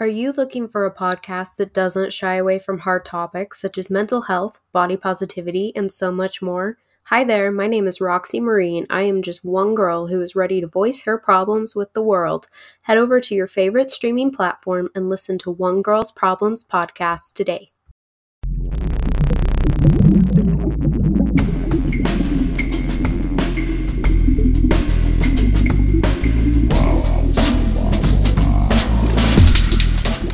Are you looking for a podcast that doesn't shy away from hard topics such as mental health, body positivity, and so much more? Hi there, my name is Roxie Marie, and I am just one girl who is ready to voice her problems with the world. Head over to your favorite streaming platform and listen to One Girl's Problems podcast today.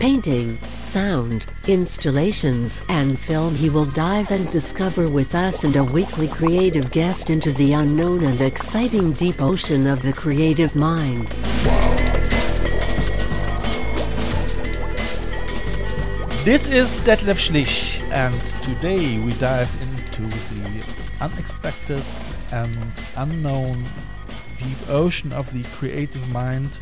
painting, sound, installations, and film he will dive and discover with us and a weekly creative guest into the unknown and exciting deep ocean of the creative mind. This is Detlef Schlich, and today we dive into the unexpected and unknown deep ocean of the creative mind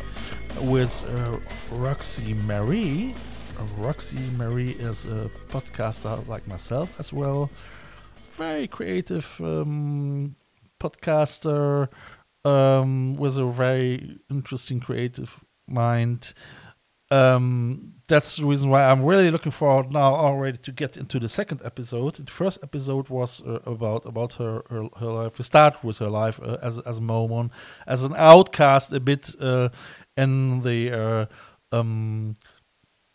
with uh, Roxie Marie. Uh, Roxie Marie is a podcaster like myself as well. Very creative um, podcaster um, with a very interesting creative mind. Um, that's the reason why I'm really looking forward now already to get into the second episode. The first episode was uh, about about her, her, her life. We start with her life uh, as as a Mormon, as an outcast a bit uh, in the uh, um,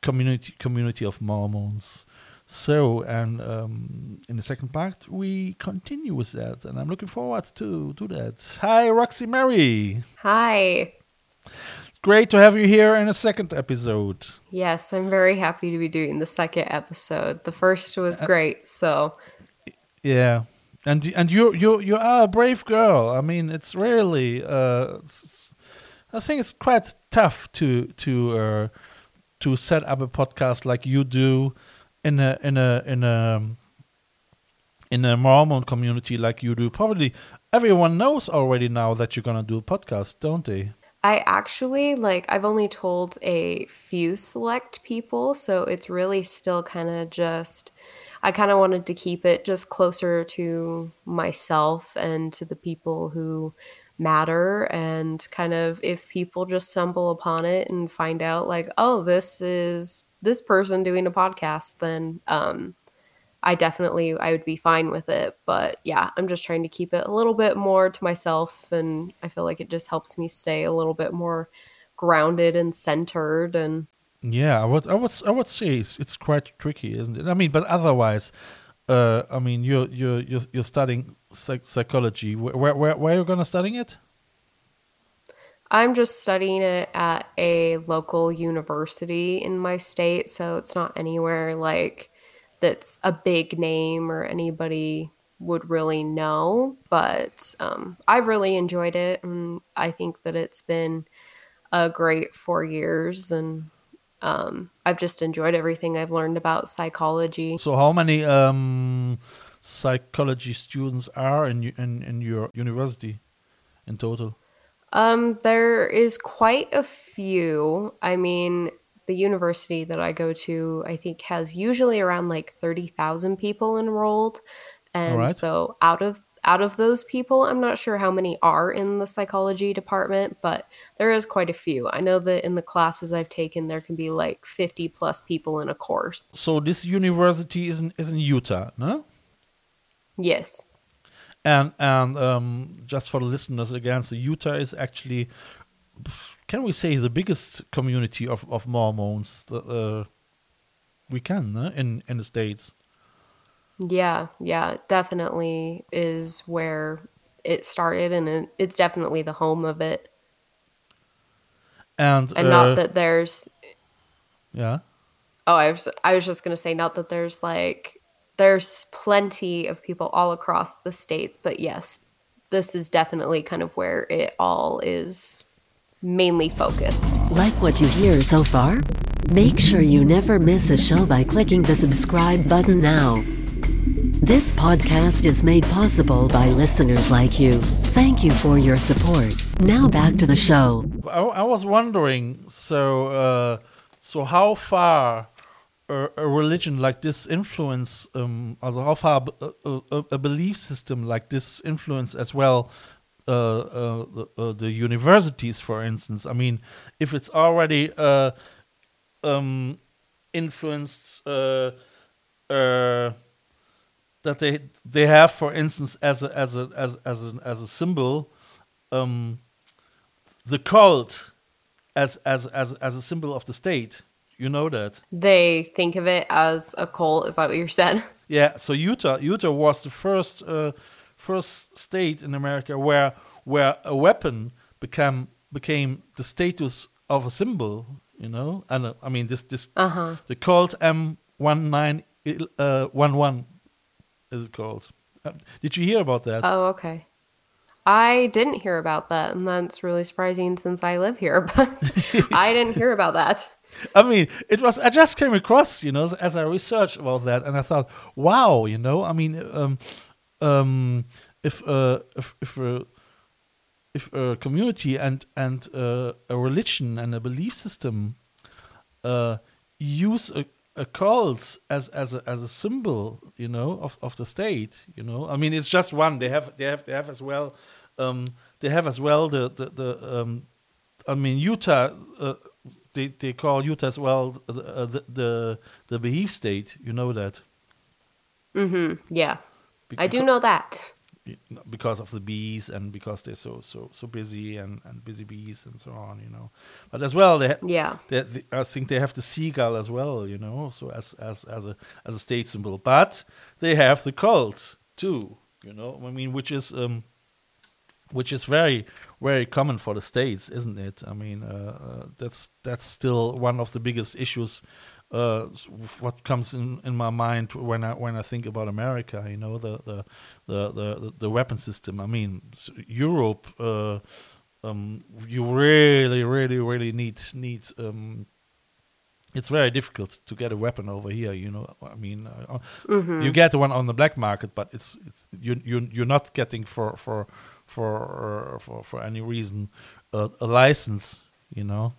community community of Mormons. So, and um, in the second part, we continue with that, and I'm looking forward to do that. Hi, Roxie Mary. Hi. Great to have you here in a second episode. Yes, I'm very happy to be doing the second episode. The first was great, so Yeah, and and you you you are a brave girl. I mean, it's really uh, it's- I think it's quite tough to to uh, to set up a podcast like you do in a in a in a in a Mormon community like you do. Probably everyone knows already now that you're gonna do a podcast, don't they? I actually like I've only told a few select people, so it's really still kind of just I kind of wanted to keep it just closer to myself and to the people who matter and kind of if people just stumble upon it and find out like, "Oh, this is this person doing a podcast," then um I definitely I would be fine with it. But yeah, I'm just trying to keep it a little bit more to myself and I feel like it just helps me stay a little bit more grounded and centered and Yeah, I would, I would, I would say it's, it's quite tricky, isn't it? I mean, but otherwise, uh, I mean, you're you're you're, you're studying psych- psychology. Where, where where are you gonna studying it? I'm just studying it at a local university in my state, so it's not anywhere like that's a big name or anybody would really know. But um, I've really enjoyed it, and I think that it's been a great four years, and um, I've just enjoyed everything I've learned about psychology. So, how many um, psychology students are in in in your university in total? Um, there is quite a few. I mean, the university that I go to, I think, has usually around like 30,000 people enrolled. And Alright. so out of out of those people, I'm not sure how many are in the psychology department, but there is quite a few. I know that in the classes I've taken, there can be like 50 plus people in a course. So this university is in is in Utah, no? Yes. And and um, just for the listeners again, so Utah is actually, can we say, the biggest community of of Mormons that uh, we can no? in in the states. Yeah, yeah, definitely is where it started, and it, it's definitely the home of it. And, And uh, not that there's yeah, Oh, I was I was just gonna say not that there's like there's plenty of people all across the states, but yes, this is definitely kind of where it all is mainly focused. Like what you hear so far? Make sure you never miss a show by clicking the subscribe button now. This podcast is made possible by listeners like you. Thank you for your support. Now back to the show. I, I was wondering, so uh, so how far a, a religion like this influence, um, how far a, a, a belief system like this influence as well uh, uh, the, uh, the universities, for instance. I mean, if it's already uh, um, influenced uh, uh, that they they have, for instance, as a as a as as a, as a symbol, um, the cult as as as as a symbol of the state. You know that. They think of it as a cult. Is that what you said? Yeah. So Utah Utah was the first uh, first state in America where where a weapon became became the status of a symbol. You know, and uh, I mean this this Uh-huh. the Colt M one nine uh, one one is it called? Uh, did you hear about that? Oh, okay. I didn't hear about that, and that's really surprising since I live here, but I didn't hear about that. I mean, it was. I just came across, you know, as I researched about that, and I thought, wow, you know, I mean, um, um, if uh, if if a if a community and and uh, a religion and a belief system uh, use a, a cult as as a as a symbol, you know, of, of the state, you know, I mean, it's just one. They have they have they have as well. Um, they have as well the the, the um, I mean, Utah. Uh, they they call Utah as well uh, the the the Beehive state. You know that Yeah, I do know that. Because of the bees and because they're so so so busy and and busy bees and so on. You know, but as well they. Yeah. they, they- I think they have the seagull as well. You know, so as as as a as a state symbol. But they have the cult too. You know, I mean, which is um, which is very very common for the states, isn't it? I mean, uh, uh, that's that's still one of the biggest issues. Uh, what comes in, in my mind when I when I think about America, you know, the the the the, the weapon system. I mean, Europe. Uh, um, you really, really, really need need. Um, it's very difficult to get a weapon over here. You know, I mean, uh, you get one on the black market, but it's, it's you you you're not getting for for for uh, for for any reason uh, a license. You know.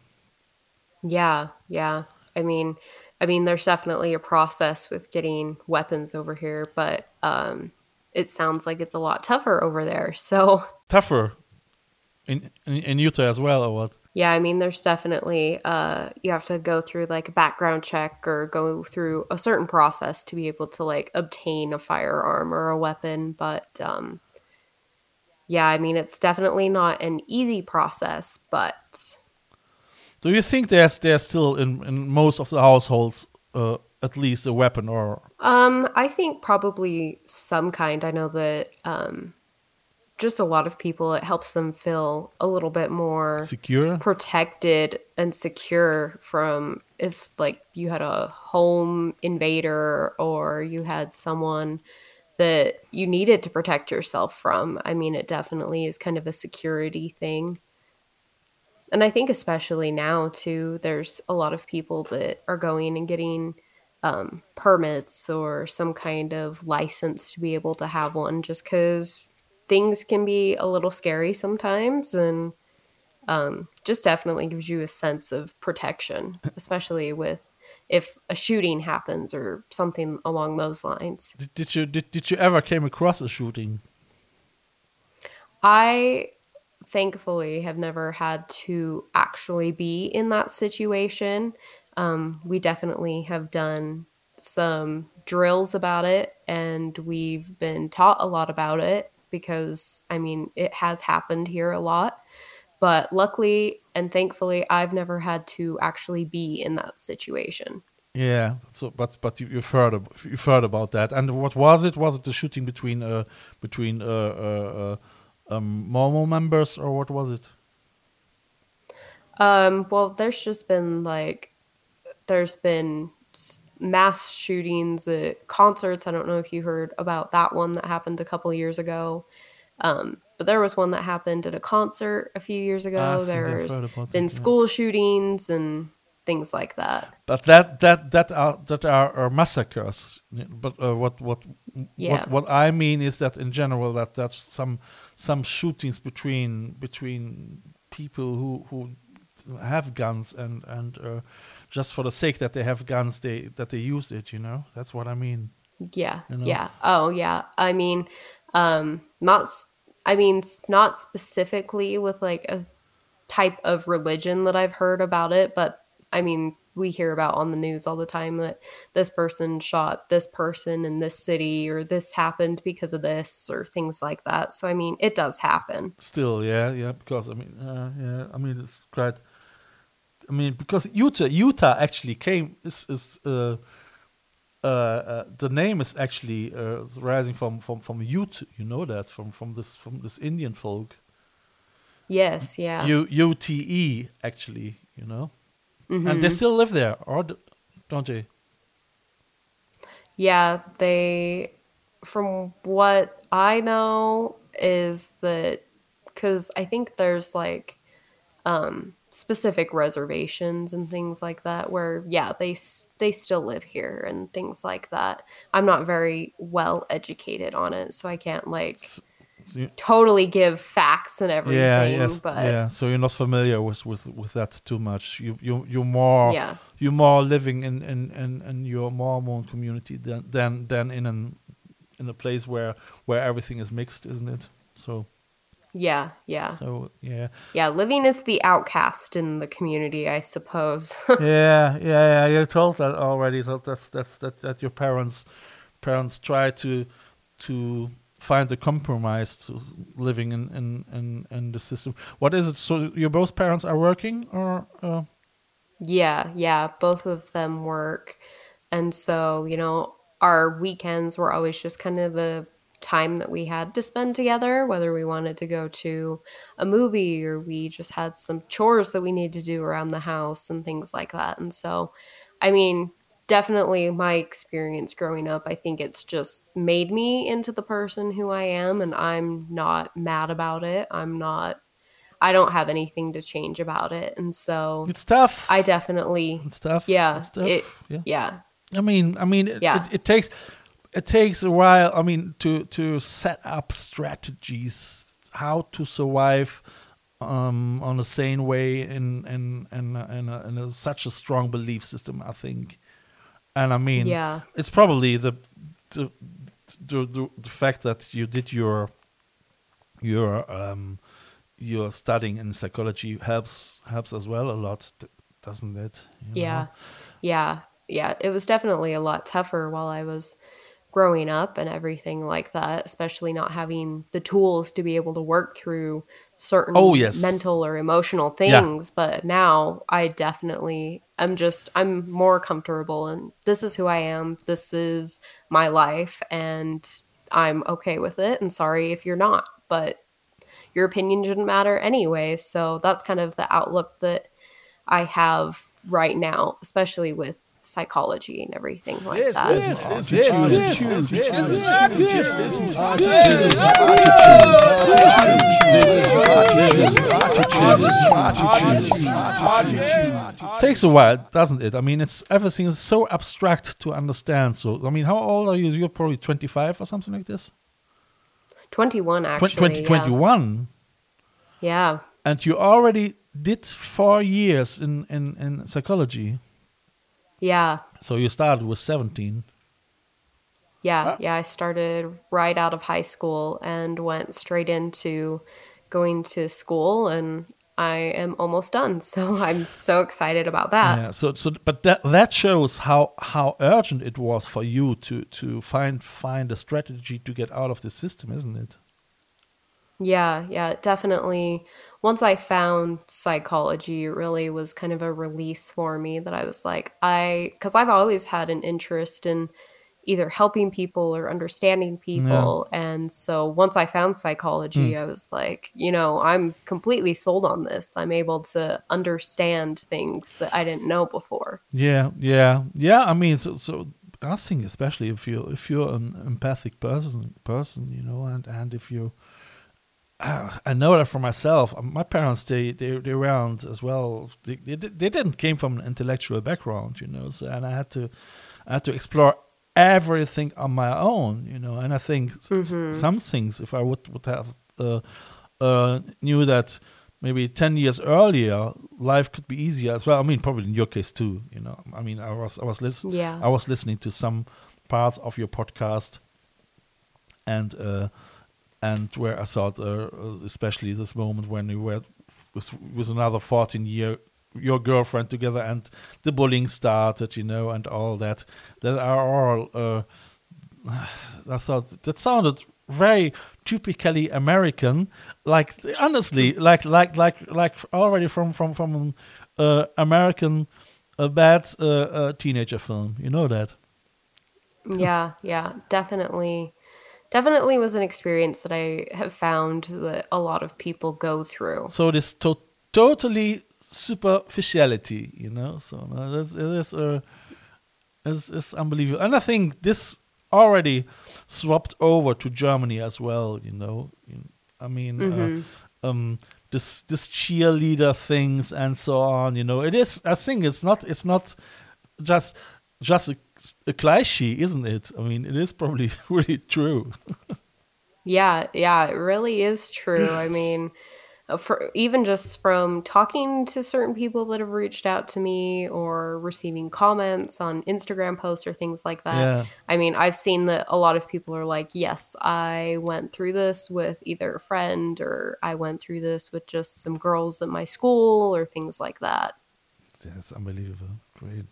Yeah, yeah. I mean, I mean, there's definitely a process with getting weapons over here, but um, it sounds like it's a lot tougher over there. So, tougher in, in in Utah as well, or what? yeah, I mean, there's definitely uh, you have to go through like a background check or go through a certain process to be able to like obtain a firearm or a weapon. But um, yeah, I mean, it's definitely not an easy process, but Do you think there's there's still in in most of the households uh, at least a weapon or Um, I think probably some kind. I know that um, just a lot of people, it helps them feel a little bit more secure? protected and secure from if, like, you had a home invader or you had someone that you needed to protect yourself from. I mean, it definitely is kind of a security thing. And I think, especially now, too, there's a lot of people that are going and getting um, permits or some kind of license to be able to have one just because things can be a little scary sometimes and um, just definitely gives you a sense of protection especially with if a shooting happens or something along those lines Did, you did, did you ever came across a shooting? i thankfully have never had to actually be in that situation um, we definitely have done some drills about it and we've been taught a lot about it because i mean it has happened here a lot but luckily and thankfully i've never had to actually be in that situation Yeah, so but but you, you've heard you've heard about that. And what was it? Was it the shooting between uh between uh, uh, uh um Mormon members or what was it? Um, well, there's just been like, there's been mass shootings at concerts. I don't know if you heard about that one that happened a couple years ago. Um, but there was one that happened at a concert a few years ago. Ah, I think I've There's been yeah. school shootings and things like that. But that that that are that are, are massacres. But uh, what what Yeah. what what I mean is that in general that that's some some shootings between between people who who have guns and and uh, just for the sake that they have guns they that they use it. You know that's what I mean. Yeah. You know? Yeah. Oh, yeah. I mean, um, not, s- I mean, s- not specifically with like a type of religion that I've heard about it, but I mean, we hear about on the news all the time that this person shot this person in this city or this happened because of this or things like that. So, I mean, it does happen. Still, yeah, yeah, because I mean, uh, yeah, I mean it's quite. I mean, because Utah, Utah actually came is is uh, uh, uh, the name is actually uh, rising from from from Ute. You know that from from this from this Indian folk. Yes. Yeah. U U T E actually, you know, and they still live there, or don't they? Yeah, they, from what I know, is that because I think there's like um, specific reservations and things like that where, yeah, they they still live here and things like that. I'm not very well educated on it, so I can't like So totally give facts and everything. yeah, yes, but yeah. So you're not familiar with with with that too much. You you you're more yeah, you're more living in in in, in your Mormon community than than than in an in a place where where everything is mixed, isn't it? So yeah, yeah, so yeah yeah. Living as the outcast in the community, I suppose. yeah yeah yeah. You told that already. That that's that's that that your parents parents try to to find a compromise to living in in in, in the system. What is it? So your both parents are working or? Uh, Yeah, yeah, both of them work. And so, you know, our weekends were always just kind of the time that we had to spend together, whether we wanted to go to a movie or we just had some chores that we need to do around the house and things like that. And so, I mean, definitely my experience growing up, I think it's just made me into the person who I am, and I'm not mad about it. I'm not, I don't have anything to change about it. And so, it's tough. I definitely, it's tough. yeah, It's tough. it, yeah. yeah, I mean, I mean, it, Yeah. it, it takes it takes a while. I mean, to to set up strategies how to survive um, on a sane way in in in, in, a, in a, such a strong belief system. I think, and I mean, yeah, it's probably the the, the the the fact that you did your your um your studying in psychology helps helps as well a lot, doesn't it? You know? yeah, yeah, yeah. It was definitely a lot tougher while I was growing up and everything like that, especially not having the tools to be able to work through certain Oh, yes. mental or emotional Yeah. things. But now I definitely, I'm just, I'm more comfortable and this is who I am. This is my life and I'm okay with it. And sorry if you're not, but your opinion shouldn't matter anyway. So that's kind of the outlook that I have right now, especially with psychology and everything like that. takes a while, doesn't it? I mean, it's everything is so abstract to understand. So, I mean, how old are you? You're probably 25 or something like this. 21 Twen- actually. 20, yeah. 21, Yeah. and you already did four years in in in psychology. Yeah. So you started with 17. Yeah. Yeah. I started right out of high school and went straight into going to school and I am almost done. So I'm so excited about that. yeah. So so, but that that shows how how urgent it was for you to to find find a strategy to get out of the system, isn't it? Yeah, yeah, definitely. Once I found psychology, it really was kind of a release for me that I was like, I, because I've always had an interest in either helping people or understanding people. And so once I found psychology, hmm. I was like, you know, I'm completely sold on this. I'm able to understand things that I didn't know before. Yeah, yeah, yeah. I mean, so, so I think especially if you if you're an empathic person, person, you know, and and if you I know that for myself. Um, My parents, they they they weren't as well. They, they they didn't came from an intellectual background, you know. So and I had to I had to explore everything on my own, you know. And I think s- some things, if I would would have uh, uh, knew that maybe ten years earlier, life could be easier as well. I mean, probably in your case too, you know. I mean, I was I was listening. Yeah. I was listening to some parts of your podcast, and uh, and where I thought, uh, uh, especially this moment when you were with, with another fourteen year your girlfriend together, and the bullying started, you know, and all that. That are all. Uh, I thought that sounded very typically American, like honestly, like like like like already from from from an uh, American a bad uh, uh, teenager film. You know that. Yeah, yeah, definitely. Definitely was an experience that I have found that a lot of people go through. So this to- totally superficiality, you know. So uh, that's, it is uh, is is unbelievable, and I think this already swapped over to Germany as well. You know, I mean, uh, um, this this cheerleader things and so on. You know, it is. I think it's not. It's not just just a, a cliche, isn't it? I mean, it is probably really true. Yeah, yeah, it really is true. I mean, uh, for even just from talking to certain people that have reached out to me or receiving comments on Instagram posts or things like that. Yeah. I mean, I've seen that a lot of people are like, "Yes, I went through this with either a friend or I went through this with just some girls at my school or things like that." That's unbelievable. Great.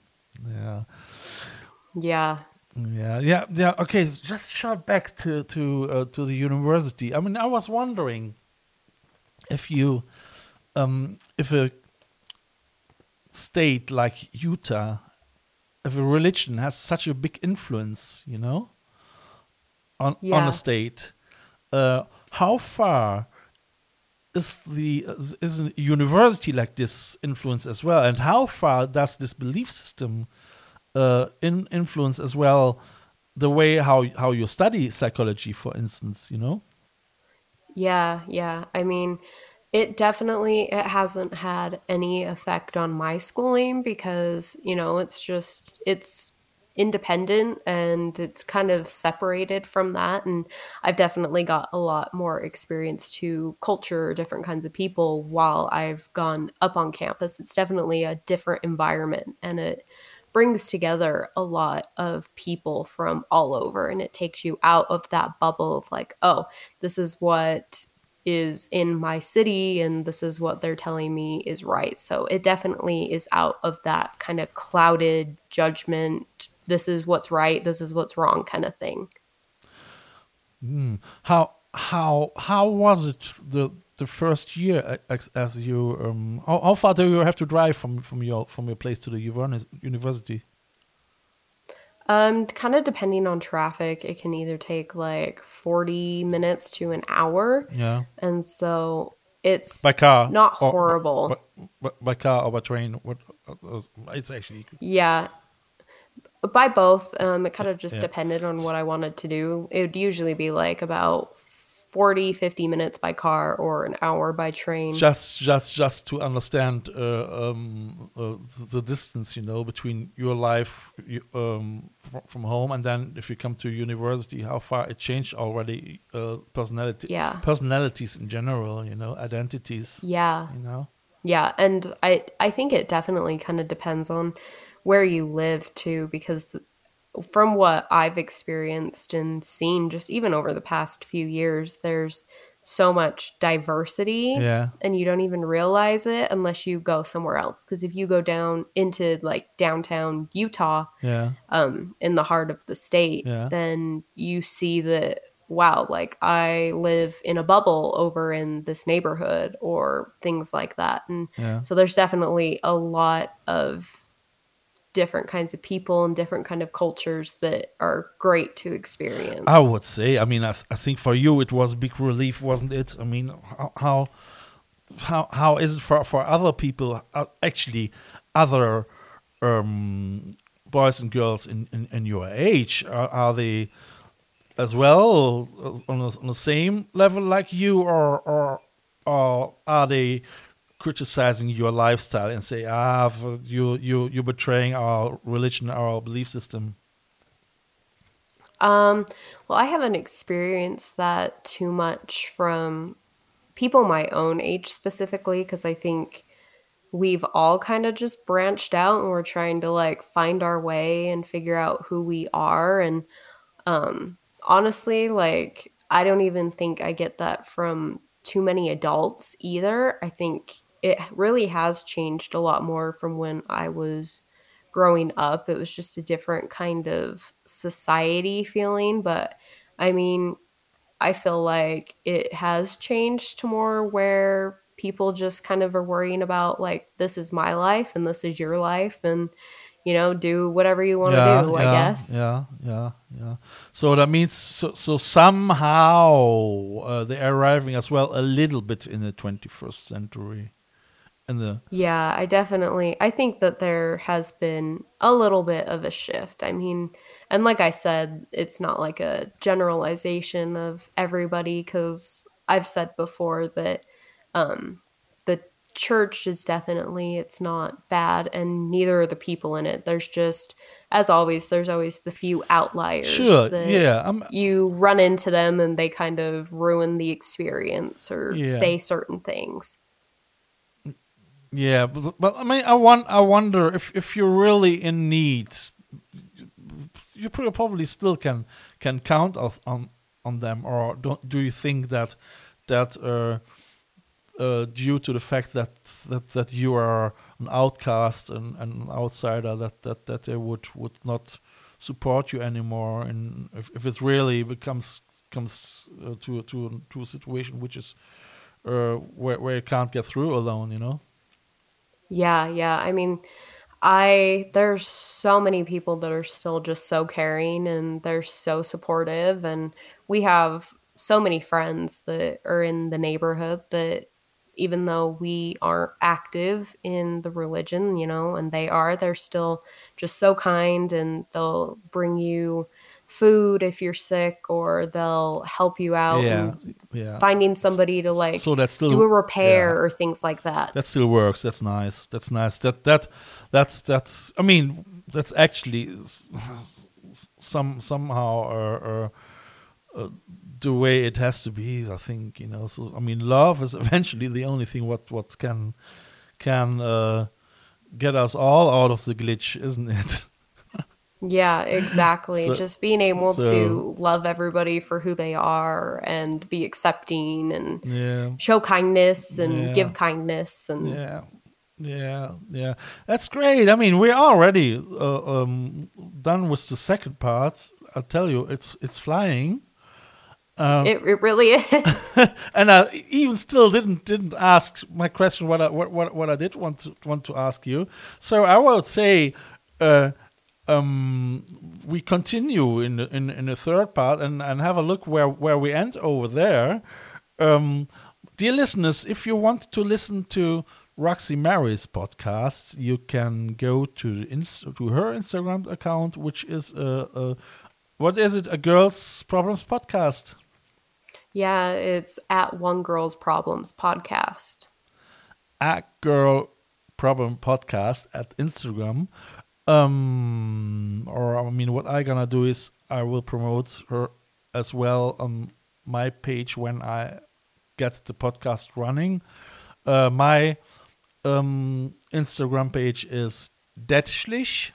Yeah. Yeah. Yeah, yeah, yeah. Okay, just shout back to to uh, to the university. I mean, I was wondering if you, um, if a state like Utah, if a religion has such a big influence, you know, on on Yeah. a state, uh, how far is the is a university like this influence as well, and how far does this belief system uh, in influence as well the way how how you study psychology, for instance? You know. Yeah, yeah. I mean, it definitely it hasn't had any effect on my schooling because, you know, it's just it's independent and it's kind of separated from that and I've definitely got a lot more experience to culture different kinds of people while I've gone up on campus. It's definitely a different environment and it brings together a lot of people from all over and it takes you out of that bubble of like, oh, this is what is in my city and this is what they're telling me is right. So it definitely is out of that kind of clouded judgment. This is what's right, this is what's wrong kind of thing. Hmm. How how how was it the the first year as, as you um how, how far do you have to drive from from your from your place to the university? Um kind of depending on traffic, it can either take like 40 minutes to an hour. Yeah, And so it's by car, not or- horrible. By, by, by car or by train? What? uh, uh, It's actually Yeah. By both, um, it kind of just Yeah. depended on what I wanted to do. It would usually be like about 40, 50 minutes by car or an hour by train. just just just to understand uh, um, uh, the distance you know between your life um, from home and then if you come to university how far it changed already uh, personality Yeah. personalities in general you know identities yeah. you know Yeah, and I I think it definitely kind of depends on where you live too because from what I've experienced and seen just even over the past few years there's so much diversity Yeah. and you don't even realize it unless you go somewhere else because if you go down into like downtown Utah yeah um in the heart of the state Yeah. then you see that wow like i live in a bubble over in this neighborhood or things like that and Yeah. so there's definitely a lot of different kinds of people and different kind of cultures that are great to experience I would say. I mean, I, th- I think for you it was big relief, wasn't it? I mean, how how how, is it for for other people? Uh, actually, other um, boys and girls in, in, in your age are, are they as well uh, on, the on the same level like you, or or or are they criticizing your lifestyle and say, ah, you you you're betraying our religion, our belief system? Um, well, I haven't experienced that too much from people my own age specifically because I think we've all kind of just branched out and we're trying to like find our way and figure out who we are and um honestly like I don't even think I get that from too many adults either. I think it really has changed a lot more from when I was growing up. It was just a different kind of society feeling, but I mean, I feel like it has changed to more where people just kind of are worrying about like this is my life and this is your life and you know do whatever you want to yeah, do yeah, i guess. yeah yeah yeah. So that means so, so somehow uh, they are arriving as well a little bit in the 21st century in the yeah i definitely i think that there has been a little bit of a shift. I mean and like i said it's not like a generalization of everybody because i've said before that um the church is definitely it's not bad and neither are the people in it. There's just as always there's always the few outliers sure that yeah I'm, you run into them and they kind of ruin the experience or Yeah. say certain things Yeah, but, but I mean, I want, I wonder if if you're really in need, you probably still can can count on on them, or don't do you think that that uh, uh, due to the fact that that that you are an outcast and an outsider, that that that they would would not support you anymore, and if if it really becomes comes uh, to to to a situation which is uh, where where you can't get through alone, you know. Yeah, yeah. I mean, I there's so many people that are still just so caring and they're so supportive and we have so many friends that are in the neighborhood that even though we aren't active in the religion, you know, and they are, they're still just so kind and they'll bring you food if you're sick or they'll help you out yeah, yeah. finding somebody to like so that's still do a repair yeah. or things like that. that still works. That's nice. That's nice. That that that's that's. I mean, that's actually some somehow uh, uh, uh, the way it has to be. I think you know. So I mean, love is eventually the only thing what what can can uh, get us all out of the glitch, isn't it? Yeah, exactly. So- Just being able so- to love everybody for who they are and be accepting and yeah. show kindness and Yeah. give kindness and Yeah, yeah, yeah. That's great. I mean, we're already uh, um, done with the second part. I tell you, it's it's flying. it, it really is. and I even still didn't didn't ask my question what I what what, what I did want to want to ask you. So I would say uh, um, we continue in the, in in the third part and, and have a look where where we end over there. Um, dear listeners, if you want to listen to Roxie Mary's podcasts, you can go to inst- to her Instagram account, which is uh, uh, what is it? A girls problems podcast. yeah, it's at One Girl's Problems podcast. at girl problem podcast at instagram um or i mean what i gonna do is i will promote her as well on my page when i get the podcast running. Uh my um instagram page is detschlich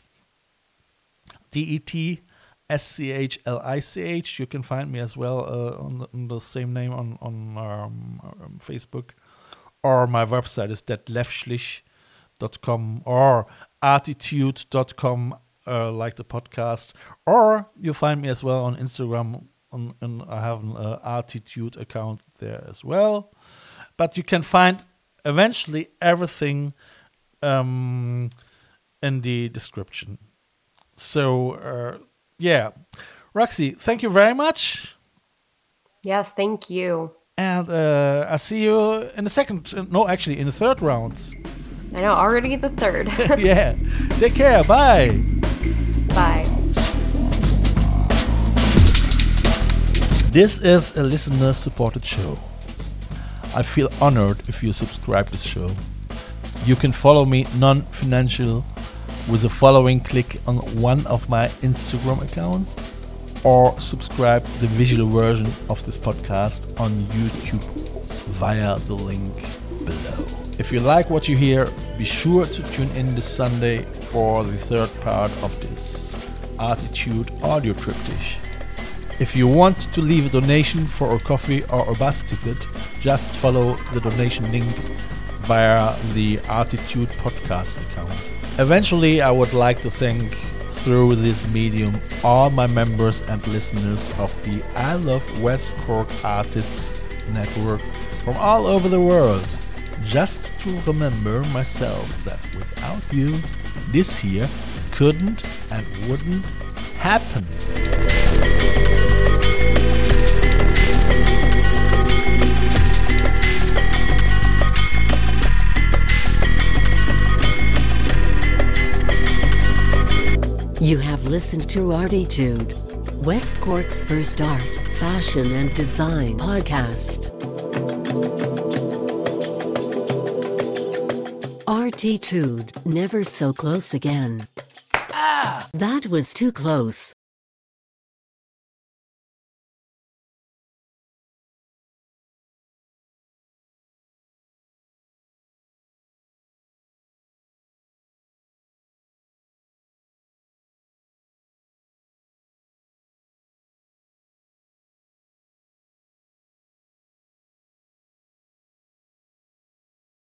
d-e-t s-c-h-l-i-c-h you can find me as well uh, on, the, on the same name on on um, um, facebook. Or my website is detlefschlich.com or attitude.com uh, like the podcast. Or you find me as well on instagram on, and i have an uh, attitude account there as well. But you can find eventually everything um, in the description. So uh, yeah. Roxie thank you very much. Yes, thank you. and uh, I see you in the second, no, actually in the third round. I know, already the third. yeah. Take care. Bye. Bye. This is a listener supported show. I feel honored if you subscribe this show. You can follow me non financial with the following click on one of my Instagram accounts or subscribe the visual version of this podcast on YouTube via the link below. If you like what you hear, be sure to tune in this Sunday for the third part of this ArTEEtude audio triptych. If you want to leave a donation for a coffee or a bus ticket, just follow the donation link via the ArTEEtude podcast account. Eventually, I would like to thank through this medium all my members and listeners of the I Love West Cork Artists Network from all over the world. Just to remember myself that without you, this here couldn't and wouldn't happen. You have listened to ArTEEtude, West Cork's first art, fashion, and design podcast. ArTEEtude, never so close again. Ah! That was too close.